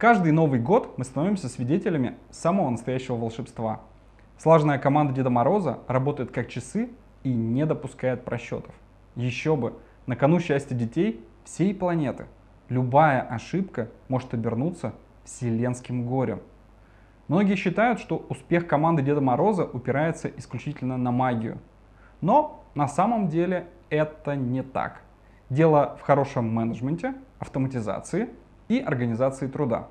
Каждый Новый год мы становимся свидетелями самого настоящего волшебства. Слаженная команда Деда Мороза работает как часы и не допускает просчетов. Еще бы, на кону счастья детей всей планеты. Любая ошибка может обернуться вселенским горем. Многие считают, что успех команды Деда Мороза упирается исключительно на магию. Но на самом деле это не так. Дело в хорошем менеджменте, автоматизации и организации труда.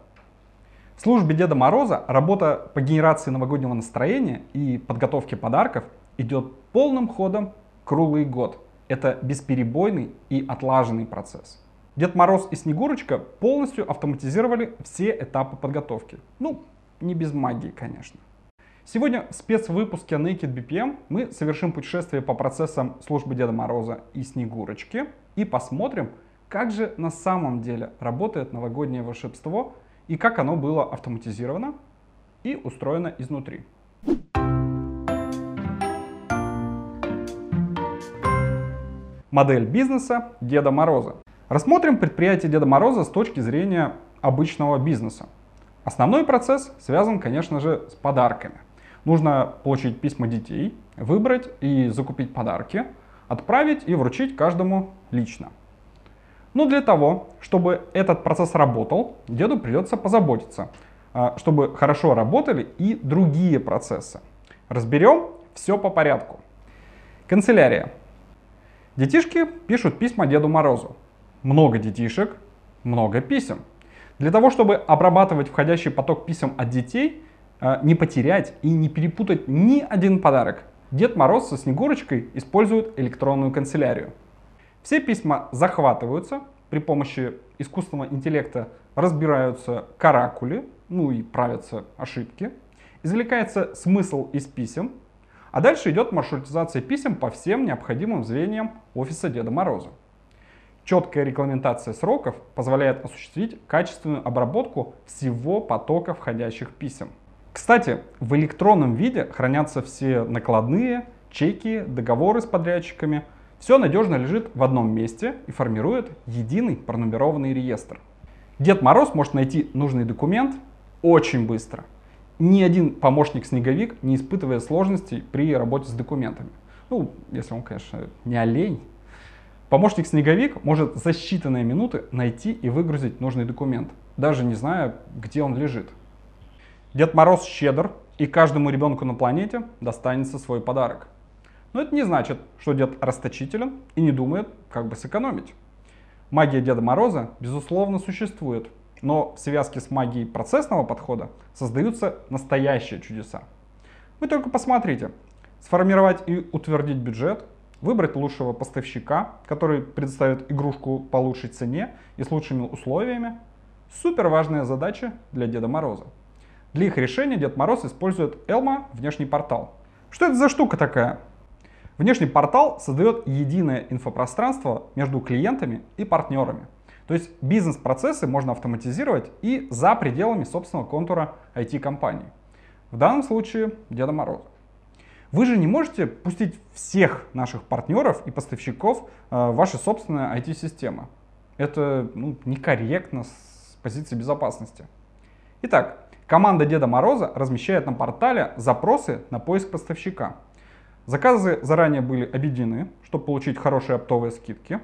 В службе Деда Мороза работа по генерации новогоднего настроения и подготовке подарков идет полным ходом круглый год. Это бесперебойный и отлаженный процесс. Дед Мороз и Снегурочка полностью автоматизировали все этапы подготовки. Ну, не без магии, конечно. Сегодня в спецвыпуске Naked BPM мы совершим путешествие по процессам службы Деда Мороза и Снегурочки и посмотрим, как же на самом деле работает новогоднее волшебство и как оно было автоматизировано и устроено изнутри. Модель бизнеса Деда Мороза. Рассмотрим предприятие Деда Мороза с точки зрения обычного бизнеса. Основной процесс связан, конечно же, с подарками. Нужно получить письма детей, выбрать и закупить подарки, отправить и вручить каждому лично. Но для того, чтобы этот процесс работал, деду придется позаботиться, а, чтобы хорошо работали и другие процессы. Разберем все по порядку. Канцелярия. Детишки пишут письма Деду Морозу. Много детишек, много писем. Для того, чтобы обрабатывать входящий поток писем от детей, а, не потерять и не перепутать ни один подарок, Дед Мороз со Снегурочкой используют электронную канцелярию. Все письма захватываются, при помощи искусственного интеллекта разбираются каракули, ну и правятся ошибки, извлекается смысл из писем, а дальше идет маршрутизация писем по всем необходимым звеньям офиса Деда Мороза. Четкая регламентация сроков позволяет осуществить качественную обработку всего потока входящих писем. Кстати, в электронном виде хранятся все накладные, чеки, договоры с подрядчиками – все надежно лежит в одном месте и формирует единый пронумерованный реестр. Дед Мороз может найти нужный документ очень быстро. Ни один помощник-снеговик не испытывает сложностей при работе с документами. Ну, если он, конечно, не олень. Помощник-снеговик может за считанные минуты найти и выгрузить нужный документ, даже не зная, где он лежит. Дед Мороз щедр, и каждому ребенку на планете достанется свой подарок. Но это не значит, что дед расточителен и не думает, как бы сэкономить. Магия Деда Мороза, безусловно, существует, но в связке с магией процессного подхода создаются настоящие чудеса. Вы только посмотрите. Сформировать и утвердить бюджет, выбрать лучшего поставщика, который предоставит игрушку по лучшей цене и с лучшими условиями. Супер важная задача для Деда Мороза. Для их решения Дед Мороз использует Elma внешний портал. Что это за штука такая? Внешний портал создает единое инфопространство между клиентами и партнерами. То есть бизнес-процессы можно автоматизировать и за пределами собственного контура IT-компании. В данном случае Деда Мороза. Вы же не можете пустить всех наших партнеров и поставщиков э, в ваши собственные IT-системы. Это ну, некорректно с позиции безопасности. Итак, команда Деда Мороза размещает на портале запросы на поиск поставщика. Заказы заранее были объединены, чтобы получить хорошие оптовые скидки.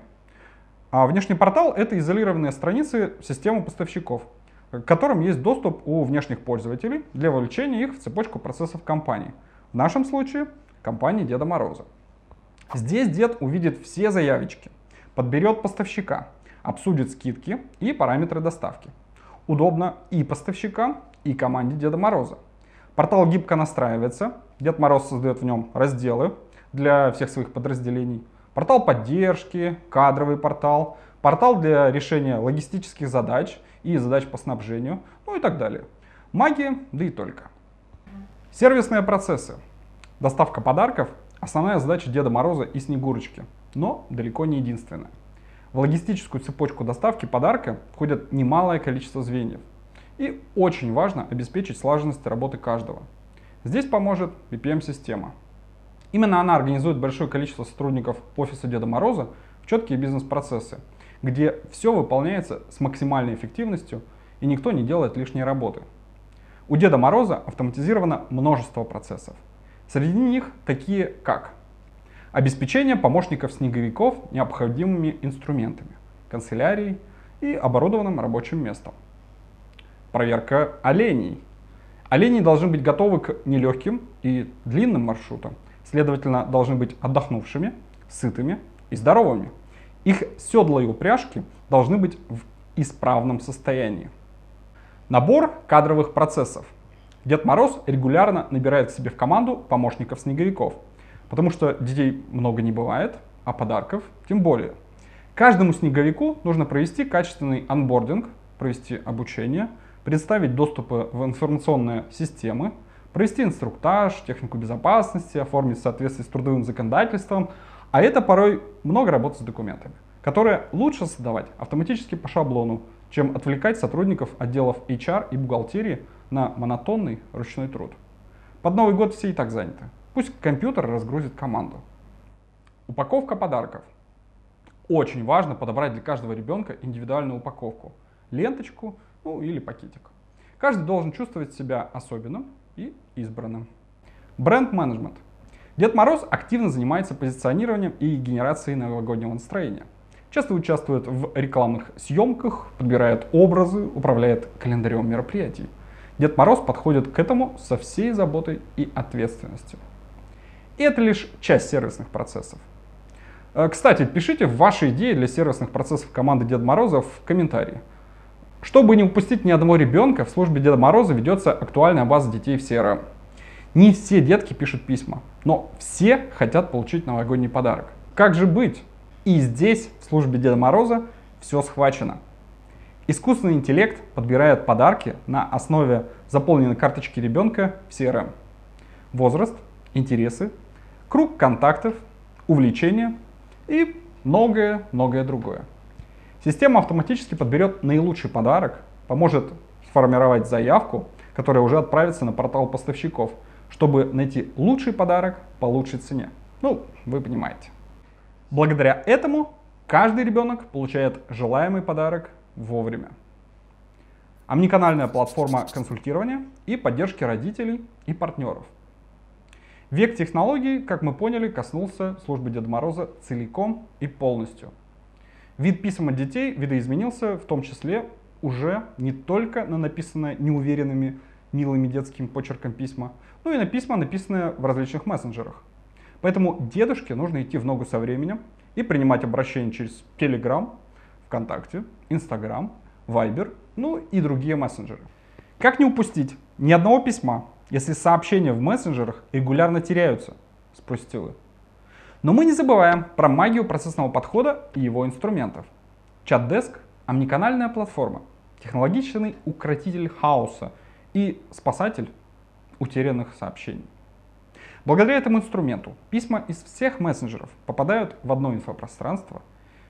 А внешний портал — это изолированные страницы системы поставщиков, к которым есть доступ у внешних пользователей для вовлечения их в цепочку процессов компании. В нашем случае компании Деда Мороза. Здесь дед увидит все заявочки, подберет поставщика, обсудит скидки и параметры доставки. Удобно и поставщикам, и команде Деда Мороза. Портал гибко настраивается, Дед Мороз создает в нем разделы для всех своих подразделений. Портал поддержки, кадровый портал, портал для решения логистических задач и задач по снабжению, ну и так далее. Магия, да и только. Сервисные процессы. Доставка подарков – основная задача Деда Мороза и Снегурочки, но далеко не единственная. В логистическую цепочку доставки подарка входит немалое количество звеньев. И очень важно обеспечить слаженность работы каждого – Здесь поможет BPM-система. Именно она организует большое количество сотрудников офиса Деда Мороза в четкие бизнес-процессы, где все выполняется с максимальной эффективностью и никто не делает лишней работы. У Деда Мороза автоматизировано множество процессов. Среди них такие как обеспечение помощников-снеговиков необходимыми инструментами, канцелярией и оборудованным рабочим местом. Проверка оленей. Олени должны быть готовы к нелегким и длинным маршрутам, следовательно, должны быть отдохнувшими, сытыми и здоровыми. Их седла и упряжки должны быть в исправном состоянии. Набор кадровых процессов. Дед Мороз регулярно набирает себе в команду помощников-снеговиков, потому что детей много не бывает, а подарков тем более. Каждому снеговику нужно провести качественный анбординг, провести обучение, представить доступы в информационные системы, провести инструктаж, технику безопасности, оформить в соответствии с трудовым законодательством, а это порой много работы с документами, которые лучше создавать автоматически по шаблону, чем отвлекать сотрудников отделов HR и бухгалтерии на монотонный ручной труд. Под Новый год все и так заняты. Пусть компьютер разгрузит команду. Упаковка подарков. Очень важно подобрать для каждого ребенка индивидуальную упаковку. Ленточку, ну или пакетик. Каждый должен чувствовать себя особенным и избранным. Бренд-менеджмент. Дед Мороз активно занимается позиционированием и генерацией новогоднего настроения. Часто участвует в рекламных съемках, подбирает образы, управляет календарем мероприятий. Дед Мороз подходит к этому со всей заботой и ответственностью. И это лишь часть сервисных процессов. Э, кстати, пишите ваши идеи для сервисных процессов команды Деда Мороза в комментарии. Чтобы не упустить ни одного ребенка, в службе Деда Мороза ведется актуальная база детей в CRM. Не все детки пишут письма, но все хотят получить новогодний подарок. Как же быть? И здесь, в службе Деда Мороза, все схвачено. Искусственный интеллект подбирает подарки на основе заполненной карточки ребенка в CRM. Возраст, интересы, круг контактов, увлечения и многое-многое другое. Система автоматически подберет наилучший подарок, поможет сформировать заявку, которая уже отправится на портал поставщиков – чтобы найти лучший подарок по лучшей цене. Ну, вы понимаете. Благодаря этому каждый ребенок получает желаемый подарок вовремя. Омниканальная платформа консультирования и поддержки родителей и партнеров. Век технологий, как мы поняли, коснулся службы Деда Мороза целиком и полностью. Вид писем от детей видоизменился, в том числе уже не только на написанное неуверенными милыми детским почерком письма, ну и на письма, написанные в различных мессенджерах. Поэтому дедушке нужно идти в ногу со временем и принимать обращения через Telegram, ВКонтакте, Instagram, Viber, ну и другие мессенджеры. Как не упустить ни одного письма, если сообщения в мессенджерах регулярно теряются, спросите вы. Но мы не забываем про магию процессного подхода и его инструментов. Чат-деск – омниканальная платформа, технологичный укротитель хаоса – и спасатель утерянных сообщений. Благодаря этому инструменту письма из всех мессенджеров попадают в одно инфопространство.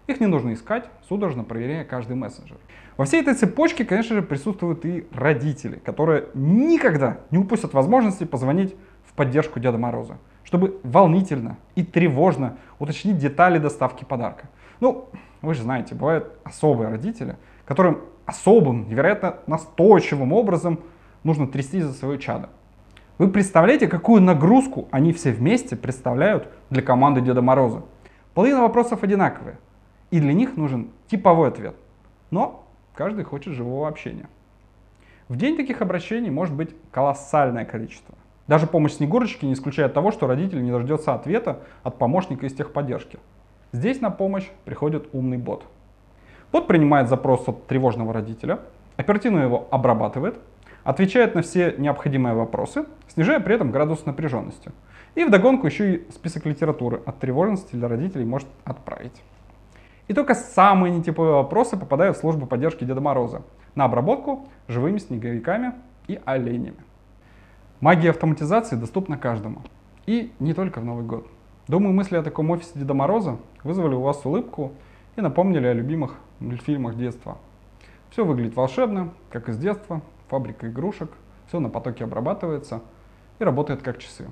Их не нужно искать, судорожно проверяя каждый мессенджер. Во всей этой цепочке, конечно же, присутствуют и родители, которые никогда не упустят возможности позвонить в поддержку Деда Мороза, чтобы волнительно и тревожно уточнить детали доставки подарка. Ну, вы же знаете, бывают особые родители, которым особым, невероятно настойчивым образом нужно трясти за свое чадо. Вы представляете, какую нагрузку они все вместе представляют для команды Деда Мороза? Половина вопросов одинаковые, и для них нужен типовой ответ. Но каждый хочет живого общения. В день таких обращений может быть колоссальное количество. Даже помощь Снегурочки не исключает того, что родитель не дождется ответа от помощника из техподдержки. Здесь на помощь приходит умный бот. Бот принимает запрос от тревожного родителя, оперативно его обрабатывает отвечает на все необходимые вопросы, снижая при этом градус напряженности. И вдогонку еще и список литературы от тревожности для родителей может отправить. И только самые нетиповые вопросы попадают в службу поддержки Деда Мороза на обработку живыми снеговиками и оленями. Магия автоматизации доступна каждому. И не только в Новый год. Думаю, мысли о таком офисе Деда Мороза вызвали у вас улыбку и напомнили о любимых мультфильмах детства. Все выглядит волшебно, как из детства, фабрика игрушек, все на потоке обрабатывается и работает как часы.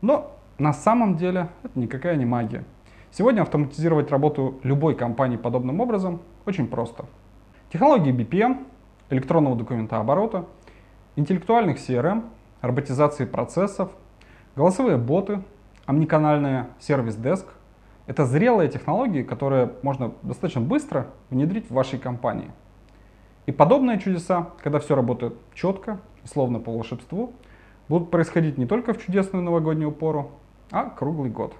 Но на самом деле это никакая не магия. Сегодня автоматизировать работу любой компании подобным образом очень просто. Технологии BPM, электронного документооборота, интеллектуальных CRM, роботизации процессов, голосовые боты, омниканальная сервис-деск. Это зрелые технологии, которые можно достаточно быстро внедрить в вашей компании. И подобные чудеса, когда все работает четко словно по волшебству, будут происходить не только в чудесную новогоднюю пору, а круглый год.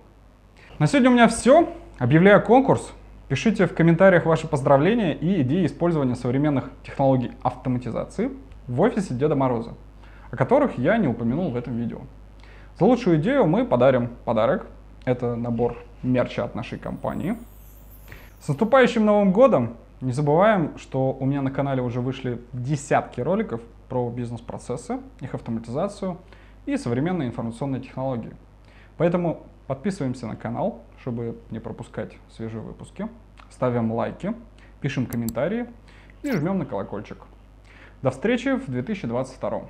На сегодня у меня все. Объявляю конкурс. Пишите в комментариях ваши поздравления и идеи использования современных технологий автоматизации в офисе Деда Мороза, о которых я не упомянул в этом видео. За лучшую идею мы подарим подарок. Это набор мерча от нашей компании. С наступающим Новым Годом! Не забываем, что у меня на канале уже вышли десятки роликов про бизнес-процессы, их автоматизацию и современные информационные технологии. Поэтому подписываемся на канал, чтобы не пропускать свежие выпуски, ставим лайки, пишем комментарии и жмем на колокольчик. До встречи в 2022